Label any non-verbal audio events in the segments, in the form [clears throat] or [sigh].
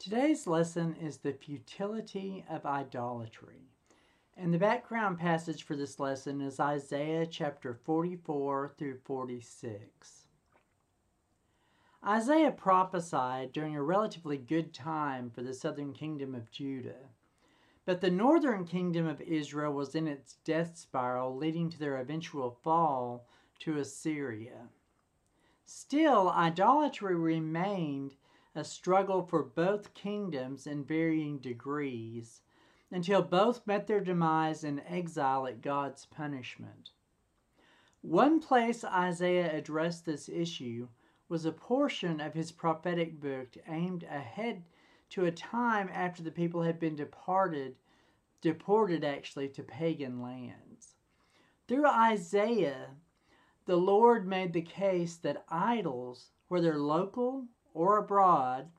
Today's lesson is the futility of idolatry. And the background passage for this lesson is Isaiah chapter 44 through 46. Isaiah prophesied during a relatively good time for the southern kingdom of Judah. But the northern kingdom of Israel was in its death spiral, leading to their eventual fall to Assyria. Still, idolatry remained a struggle for both kingdoms in varying degrees until both met their demise in exile at God's punishment. One place Isaiah addressed this issue was a portion of his prophetic book aimed ahead to a time after the people had been departed deported actually to pagan lands. Through Isaiah, the Lord made the case that idols, whether local or abroad,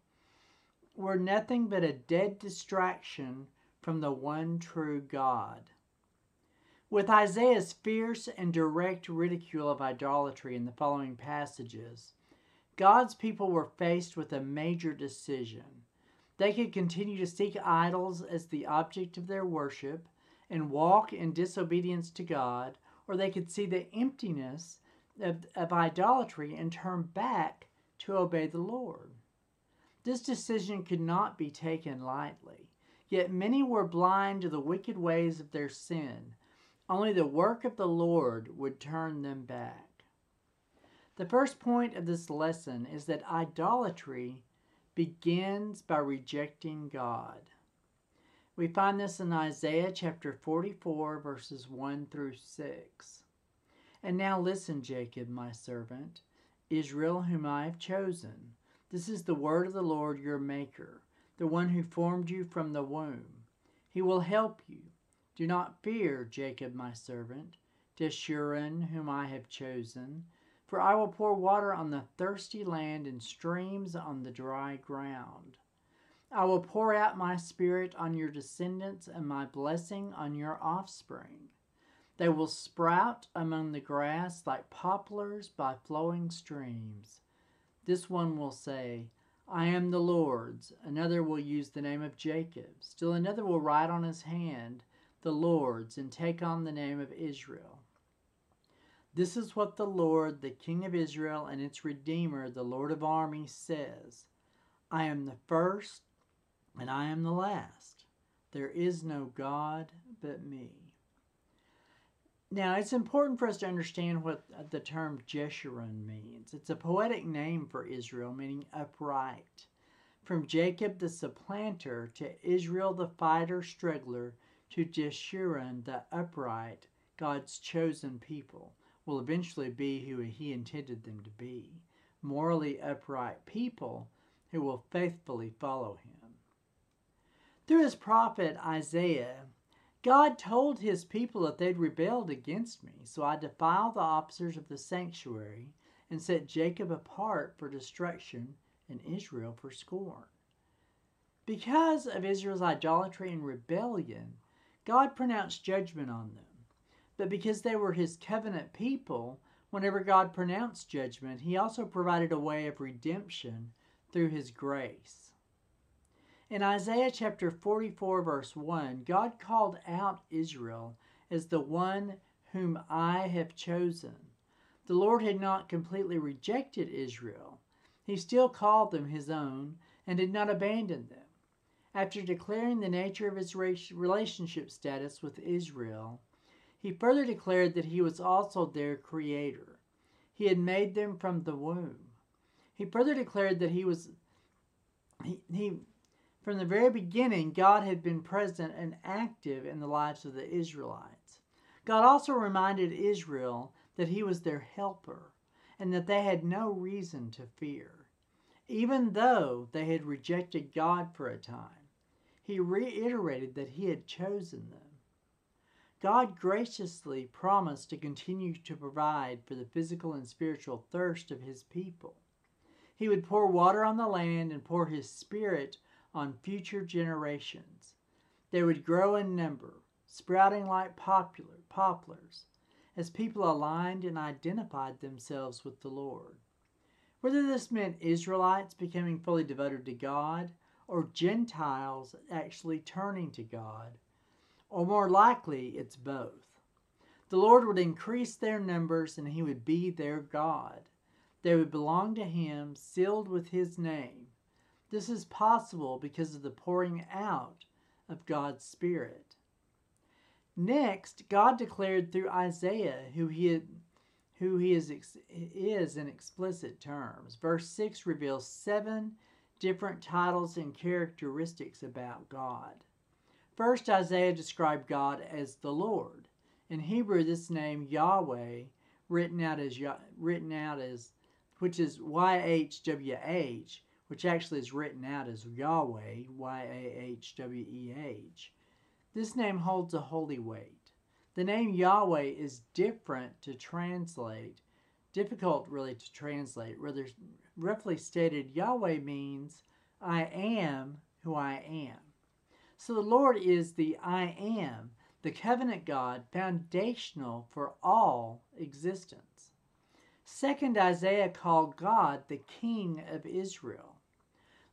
were nothing but a dead distraction from the one true God. With Isaiah's fierce and direct ridicule of idolatry in the following passages, God's people were faced with a major decision. They could continue to seek idols as the object of their worship and walk in disobedience to God, or they could see the emptiness of, of idolatry and turn back to obey the Lord. This decision could not be taken lightly, yet many were blind to the wicked ways of their sin. Only the work of the Lord would turn them back. The first point of this lesson is that idolatry begins by rejecting God. We find this in Isaiah chapter 44, verses 1 through 6. And now listen, Jacob, my servant Israel, whom I have chosen. This is the word of the Lord your Maker, the one who formed you from the womb. He will help you. Do not fear, Jacob my servant, Jeshurun, whom I have chosen, for I will pour water on the thirsty land and streams on the dry ground. I will pour out my spirit on your descendants and my blessing on your offspring. They will sprout among the grass like poplars by flowing streams. This one will say, I am the Lord's. Another will use the name of Jacob. Still another will write on his hand, the Lord's, and take on the name of Israel. This is what the Lord, the King of Israel, and its Redeemer, the Lord of armies, says I am the first, and I am the last. There is no God but me. Now, it's important for us to understand what the term Jeshurun means. It's a poetic name for Israel, meaning upright. From Jacob the supplanter to Israel the fighter struggler to Jeshurun the upright, God's chosen people, will eventually be who he intended them to be morally upright people who will faithfully follow him. Through his prophet Isaiah, God told his people that they'd rebelled against me, so I defiled the officers of the sanctuary and set Jacob apart for destruction and Israel for scorn. Because of Israel's idolatry and rebellion, God pronounced judgment on them. But because they were his covenant people, whenever God pronounced judgment, he also provided a way of redemption through his grace. In Isaiah chapter 44, verse 1, God called out Israel as the one whom I have chosen. The Lord had not completely rejected Israel. He still called them his own and did not abandon them. After declaring the nature of his relationship status with Israel, he further declared that he was also their creator. He had made them from the womb. He further declared that he was he, he from the very beginning, God had been present and active in the lives of the Israelites. God also reminded Israel that He was their helper and that they had no reason to fear. Even though they had rejected God for a time, He reiterated that He had chosen them. God graciously promised to continue to provide for the physical and spiritual thirst of His people. He would pour water on the land and pour His Spirit on future generations. They would grow in number, sprouting like popular, poplars, as people aligned and identified themselves with the Lord. Whether this meant Israelites becoming fully devoted to God or Gentiles actually turning to God, or more likely, it's both. The Lord would increase their numbers and He would be their God. They would belong to Him, sealed with His name. This is possible because of the pouring out of God's Spirit. Next, God declared through Isaiah who He who He is, is in explicit terms. Verse 6 reveals seven different titles and characteristics about God. First, Isaiah described God as the Lord. In Hebrew, this name Yahweh, written out as written out as, which is YHWH, which actually is written out as Yahweh, Y A H W E H. This name holds a holy weight. The name Yahweh is different to translate, difficult really to translate. Rather, roughly stated, Yahweh means I am who I am. So the Lord is the I am, the covenant God, foundational for all existence. Second, Isaiah called God the King of Israel.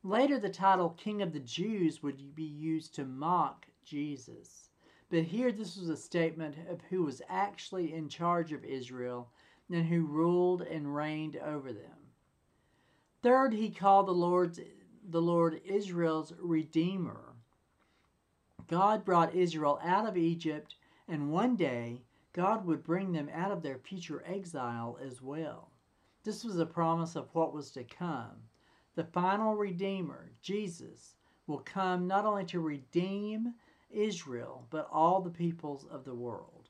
Later, the title King of the Jews would be used to mock Jesus. But here, this was a statement of who was actually in charge of Israel and who ruled and reigned over them. Third, he called the Lord's the Lord Israel's redeemer. God brought Israel out of Egypt, and one day God would bring them out of their future exile as well. This was a promise of what was to come. The final Redeemer, Jesus, will come not only to redeem Israel, but all the peoples of the world.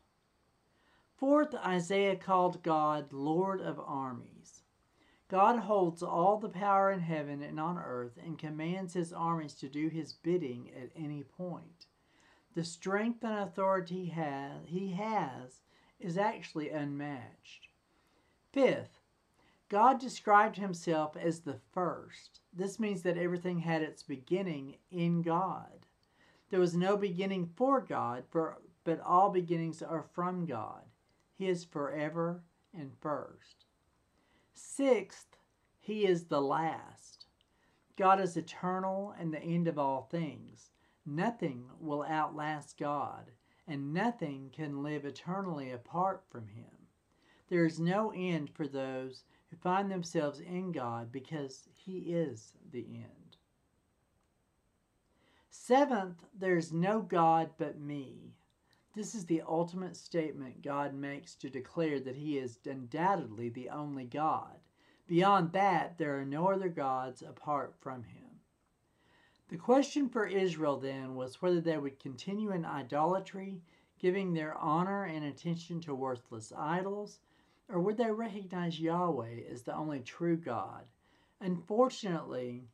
Fourth, Isaiah called God Lord of armies. God holds all the power in heaven and on earth and commands his armies to do his bidding at any point. The strength and authority he has is actually unmatched. Fifth, God described himself as the first. This means that everything had its beginning in God. There was no beginning for God, for, but all beginnings are from God. He is forever and first. Sixth, He is the last. God is eternal and the end of all things. Nothing will outlast God, and nothing can live eternally apart from Him. There is no end for those who find themselves in God because He is the end. Seventh, there is no God but me. This is the ultimate statement God makes to declare that He is undoubtedly the only God. Beyond that, there are no other gods apart from Him. The question for Israel then was whether they would continue in idolatry, giving their honor and attention to worthless idols, or would they recognize Yahweh as the only true God? Unfortunately,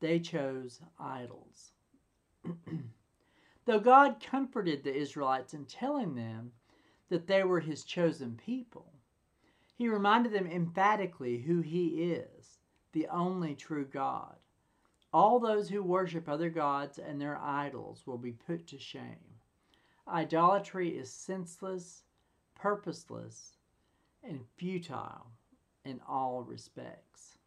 they chose idols. [clears throat] Though God comforted the Israelites in telling them that they were his chosen people, he reminded them emphatically who he is, the only true God. All those who worship other gods and their idols will be put to shame. Idolatry is senseless, purposeless, and futile in all respects.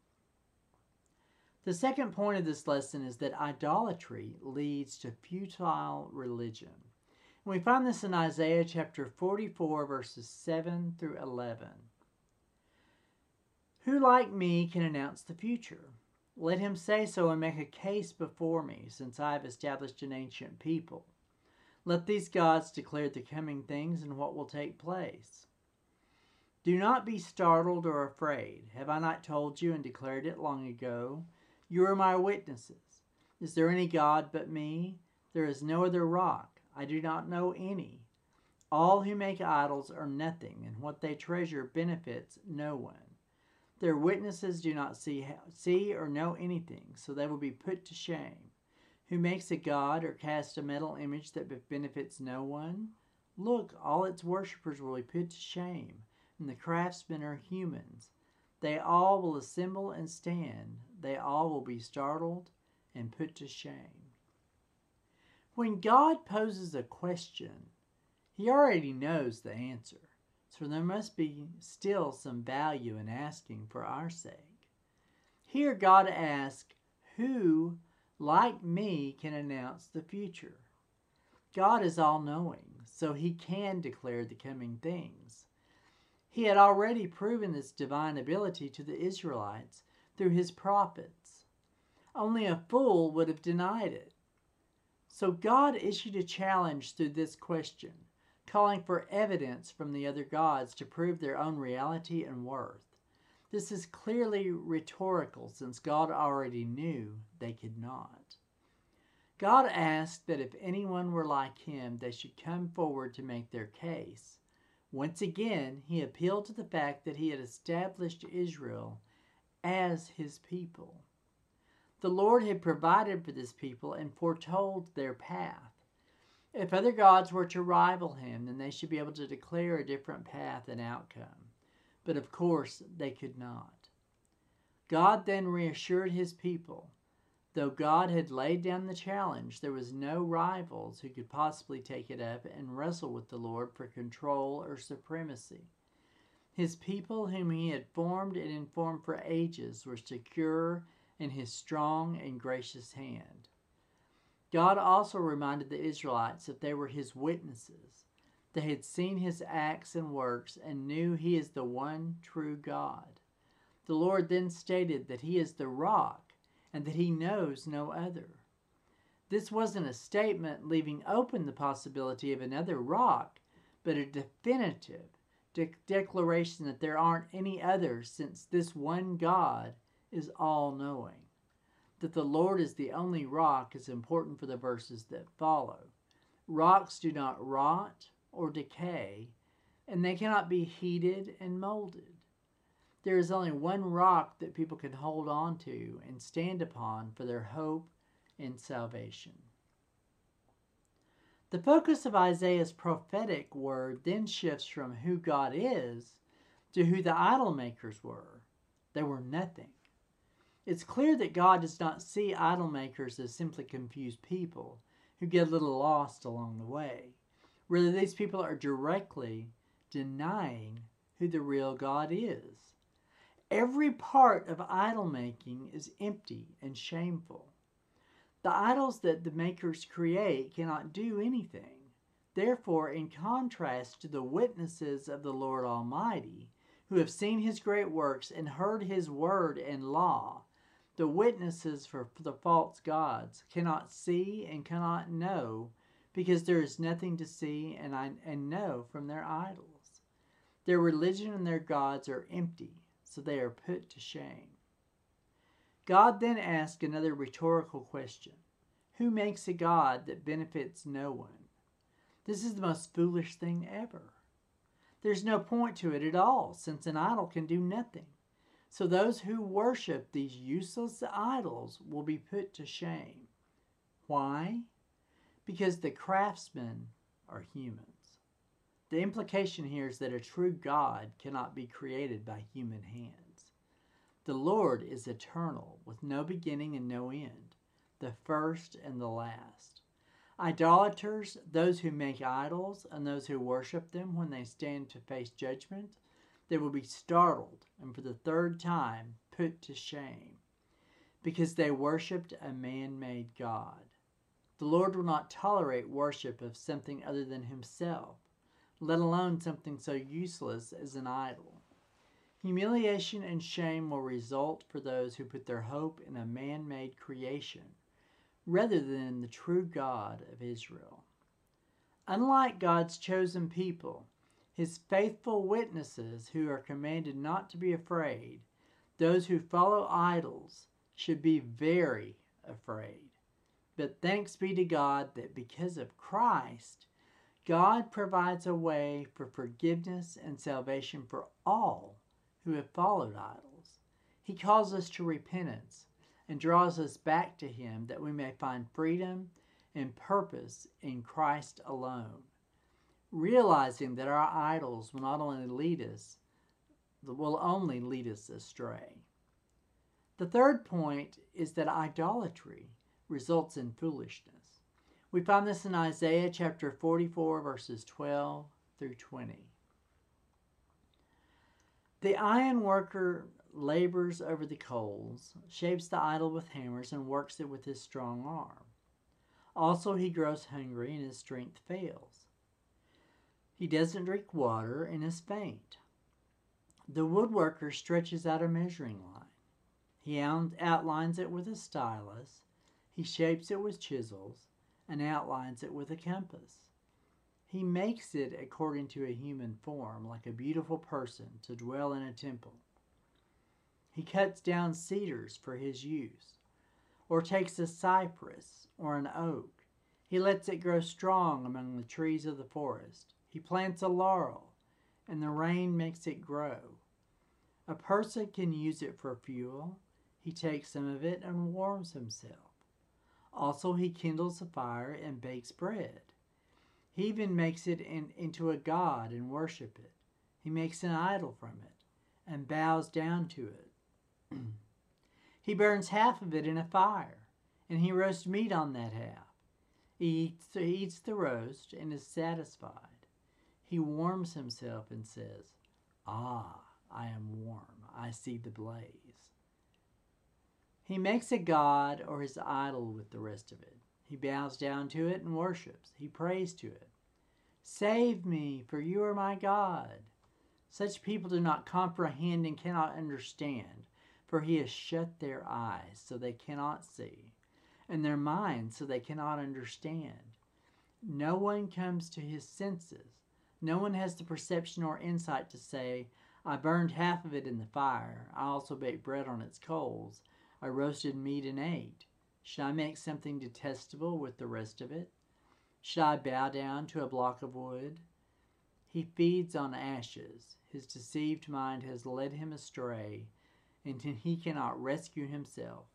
The second point of this lesson is that idolatry leads to futile religion. And we find this in Isaiah chapter 44, verses 7 through 11. Who like me can announce the future? Let him say so and make a case before me, since I have established an ancient people. Let these gods declare the coming things and what will take place. Do not be startled or afraid. Have I not told you and declared it long ago? You are my witnesses. Is there any God but me? There is no other rock. I do not know any. All who make idols are nothing, and what they treasure benefits no one. Their witnesses do not see, see or know anything, so they will be put to shame. Who makes a god or casts a metal image that benefits no one? Look, all its worshippers will be put to shame, and the craftsmen are humans. They all will assemble and stand. They all will be startled and put to shame. When God poses a question, he already knows the answer, so there must be still some value in asking for our sake. Here, God asks, Who like me, can announce the future. God is all knowing, so he can declare the coming things. He had already proven this divine ability to the Israelites through his prophets. Only a fool would have denied it. So God issued a challenge through this question, calling for evidence from the other gods to prove their own reality and worth. This is clearly rhetorical since God already knew they could not. God asked that if anyone were like him, they should come forward to make their case. Once again, he appealed to the fact that he had established Israel as his people. The Lord had provided for this people and foretold their path. If other gods were to rival him, then they should be able to declare a different path and outcome. But of course, they could not. God then reassured his people. Though God had laid down the challenge, there was no rivals who could possibly take it up and wrestle with the Lord for control or supremacy. His people, whom he had formed and informed for ages, were secure in his strong and gracious hand. God also reminded the Israelites that they were his witnesses. They had seen his acts and works and knew he is the one true God. The Lord then stated that he is the rock and that he knows no other. This wasn't a statement leaving open the possibility of another rock, but a definitive de- declaration that there aren't any others since this one God is all knowing. That the Lord is the only rock is important for the verses that follow. Rocks do not rot or decay, and they cannot be heated and molded. There is only one rock that people can hold on to and stand upon for their hope and salvation. The focus of Isaiah's prophetic word then shifts from who God is to who the idol makers were. They were nothing. It's clear that God does not see idol makers as simply confused people who get a little lost along the way. Rather, these people are directly denying who the real God is. Every part of idol making is empty and shameful. The idols that the makers create cannot do anything. Therefore, in contrast to the witnesses of the Lord Almighty, who have seen his great works and heard his word and law, the witnesses for the false gods cannot see and cannot know because there is nothing to see and, and know from their idols. Their religion and their gods are empty so they are put to shame. God then asks another rhetorical question Who makes a God that benefits no one? This is the most foolish thing ever. There's no point to it at all, since an idol can do nothing. So those who worship these useless idols will be put to shame. Why? Because the craftsmen are humans. The implication here is that a true God cannot be created by human hands. The Lord is eternal, with no beginning and no end, the first and the last. Idolaters, those who make idols, and those who worship them when they stand to face judgment, they will be startled and for the third time put to shame because they worshiped a man made God. The Lord will not tolerate worship of something other than Himself let alone something so useless as an idol. Humiliation and shame will result for those who put their hope in a man made creation rather than the true God of Israel. Unlike God's chosen people, his faithful witnesses who are commanded not to be afraid, those who follow idols should be very afraid. But thanks be to God that because of Christ, God provides a way for forgiveness and salvation for all who have followed idols. He calls us to repentance and draws us back to Him that we may find freedom and purpose in Christ alone. Realizing that our idols will not only lead us, will only lead us astray. The third point is that idolatry results in foolishness. We find this in Isaiah chapter 44, verses 12 through 20. The iron worker labors over the coals, shapes the idol with hammers, and works it with his strong arm. Also, he grows hungry and his strength fails. He doesn't drink water and is faint. The woodworker stretches out a measuring line. He outlines it with a stylus, he shapes it with chisels, and outlines it with a compass. He makes it according to a human form, like a beautiful person, to dwell in a temple. He cuts down cedars for his use, or takes a cypress or an oak. He lets it grow strong among the trees of the forest. He plants a laurel, and the rain makes it grow. A person can use it for fuel. He takes some of it and warms himself. Also, he kindles a fire and bakes bread. He even makes it in, into a god and worship it. He makes an idol from it and bows down to it. [clears throat] he burns half of it in a fire, and he roasts meat on that half. He eats, he eats the roast and is satisfied. He warms himself and says, Ah, I am warm. I see the blaze. He makes a god or his idol with the rest of it. He bows down to it and worships. He prays to it. Save me, for you are my God. Such people do not comprehend and cannot understand, for he has shut their eyes so they cannot see, and their minds so they cannot understand. No one comes to his senses. No one has the perception or insight to say, I burned half of it in the fire. I also baked bread on its coals. I roasted meat and ate. Should I make something detestable with the rest of it? Should I bow down to a block of wood? He feeds on ashes. His deceived mind has led him astray, and he cannot rescue himself.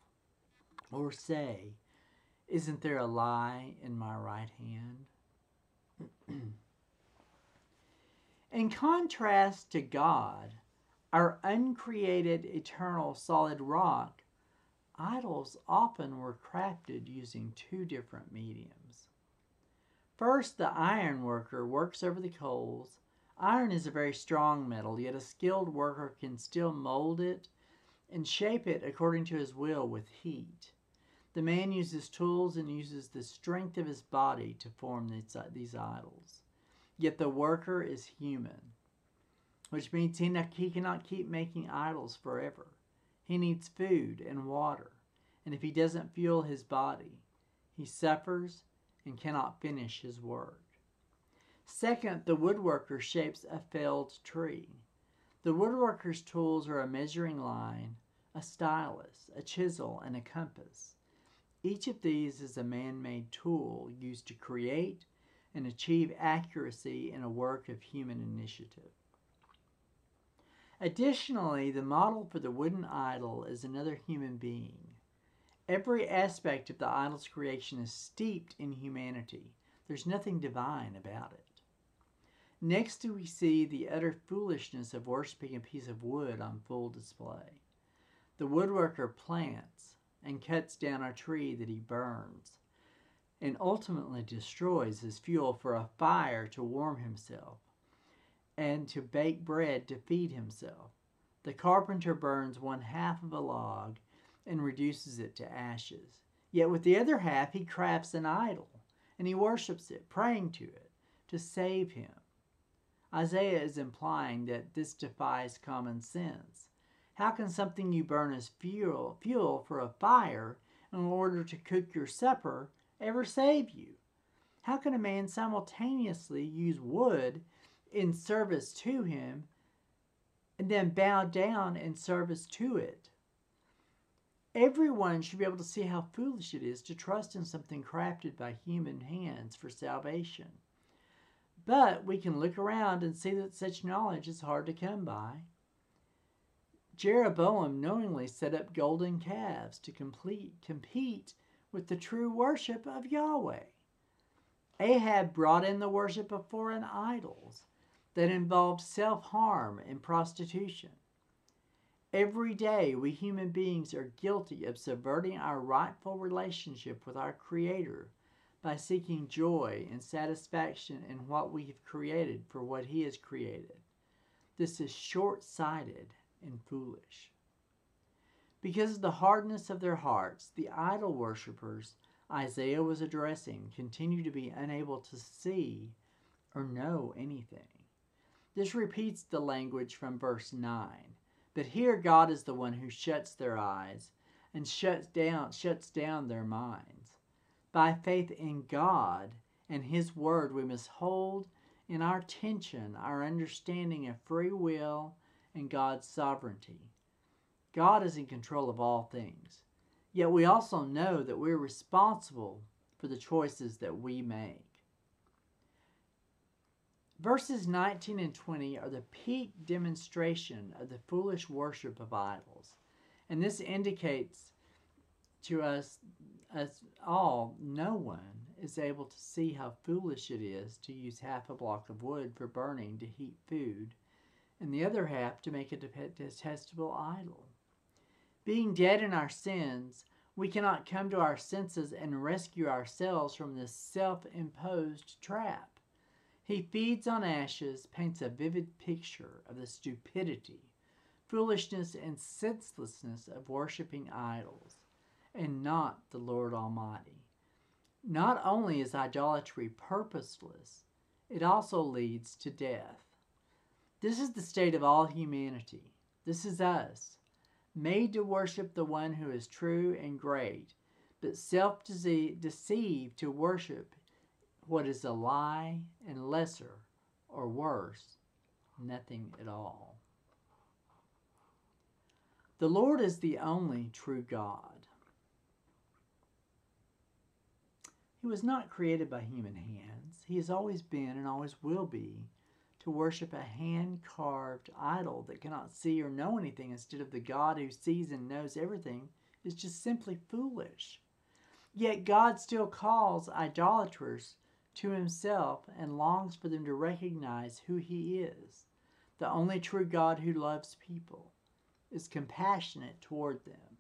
Or say, Isn't there a lie in my right hand? [clears throat] in contrast to God, our uncreated, eternal, solid rock, idols often were crafted using two different mediums. First, the iron worker works over the coals. Iron is a very strong metal, yet a skilled worker can still mold it and shape it according to his will with heat. The man uses tools and uses the strength of his body to form these, uh, these idols. Yet the worker is human, which means he cannot keep making idols forever. He needs food and water, and if he doesn't fuel his body, he suffers and cannot finish his work. Second, the woodworker shapes a felled tree. The woodworker's tools are a measuring line, a stylus, a chisel, and a compass. Each of these is a man made tool used to create and achieve accuracy in a work of human initiative. Additionally, the model for the wooden idol is another human being. Every aspect of the idol's creation is steeped in humanity. There's nothing divine about it. Next, we see the utter foolishness of worshiping a piece of wood on full display. The woodworker plants and cuts down a tree that he burns and ultimately destroys as fuel for a fire to warm himself and to bake bread to feed himself. The carpenter burns one half of a log and reduces it to ashes. Yet with the other half, he crafts an idol and he worships it, praying to it to save him. Isaiah is implying that this defies common sense. How can something you burn as fuel, fuel for a fire in order to cook your supper ever save you? How can a man simultaneously use wood in service to him and then bow down in service to it. Everyone should be able to see how foolish it is to trust in something crafted by human hands for salvation. But we can look around and see that such knowledge is hard to come by. Jeroboam knowingly set up golden calves to complete, compete with the true worship of Yahweh. Ahab brought in the worship of foreign idols that involves self harm and prostitution. Every day, we human beings are guilty of subverting our rightful relationship with our Creator by seeking joy and satisfaction in what we have created for what He has created. This is short sighted and foolish. Because of the hardness of their hearts, the idol worshippers Isaiah was addressing continue to be unable to see or know anything. This repeats the language from verse 9. But here God is the one who shuts their eyes and shuts down shuts down their minds. By faith in God and his word we must hold in our tension our understanding of free will and God's sovereignty. God is in control of all things. Yet we also know that we're responsible for the choices that we make. Verses 19 and 20 are the peak demonstration of the foolish worship of idols. And this indicates to us, us all, no one is able to see how foolish it is to use half a block of wood for burning to heat food, and the other half to make a detestable idol. Being dead in our sins, we cannot come to our senses and rescue ourselves from this self imposed trap. He feeds on ashes, paints a vivid picture of the stupidity, foolishness, and senselessness of worshiping idols, and not the Lord Almighty. Not only is idolatry purposeless, it also leads to death. This is the state of all humanity. This is us, made to worship the one who is true and great, but self deceived to worship what is a lie and lesser or worse, nothing at all. The Lord is the only true God. He was not created by human hands. He has always been and always will be to worship a hand carved idol that cannot see or know anything instead of the God who sees and knows everything is just simply foolish. Yet God still calls idolaters to himself and longs for them to recognize who he is. The only true God who loves people is compassionate toward them.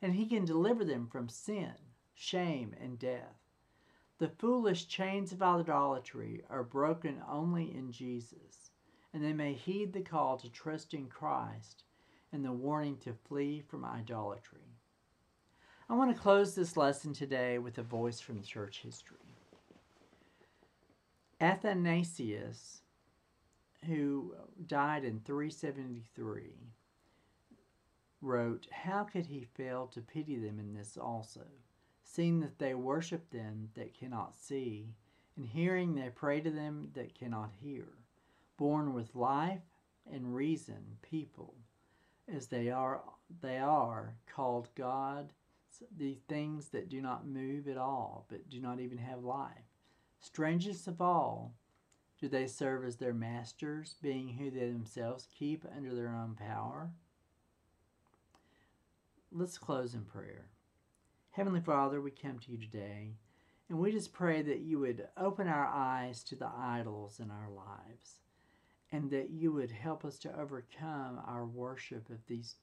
And he can deliver them from sin, shame, and death. The foolish chains of idolatry are broken only in Jesus, and they may heed the call to trust in Christ and the warning to flee from idolatry. I want to close this lesson today with a voice from church history. Athanasius, who died in 373, wrote, How could he fail to pity them in this also, seeing that they worship them that cannot see, and hearing they pray to them that cannot hear, born with life and reason people, as they are they are called God, the things that do not move at all, but do not even have life Strangest of all, do they serve as their masters, being who they themselves keep under their own power? Let's close in prayer. Heavenly Father, we come to you today, and we just pray that you would open our eyes to the idols in our lives, and that you would help us to overcome our worship of these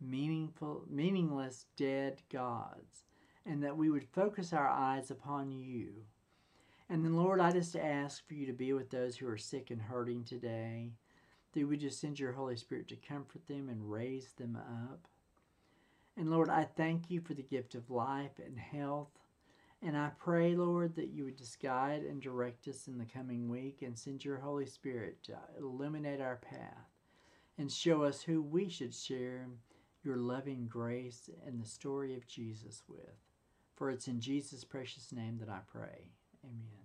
meaningful, meaningless, dead gods, and that we would focus our eyes upon you and then, Lord, I just ask for you to be with those who are sick and hurting today. That we just send your Holy Spirit to comfort them and raise them up. And Lord, I thank you for the gift of life and health. And I pray, Lord, that you would just guide and direct us in the coming week and send your Holy Spirit to illuminate our path and show us who we should share your loving grace and the story of Jesus with. For it's in Jesus' precious name that I pray. Amen.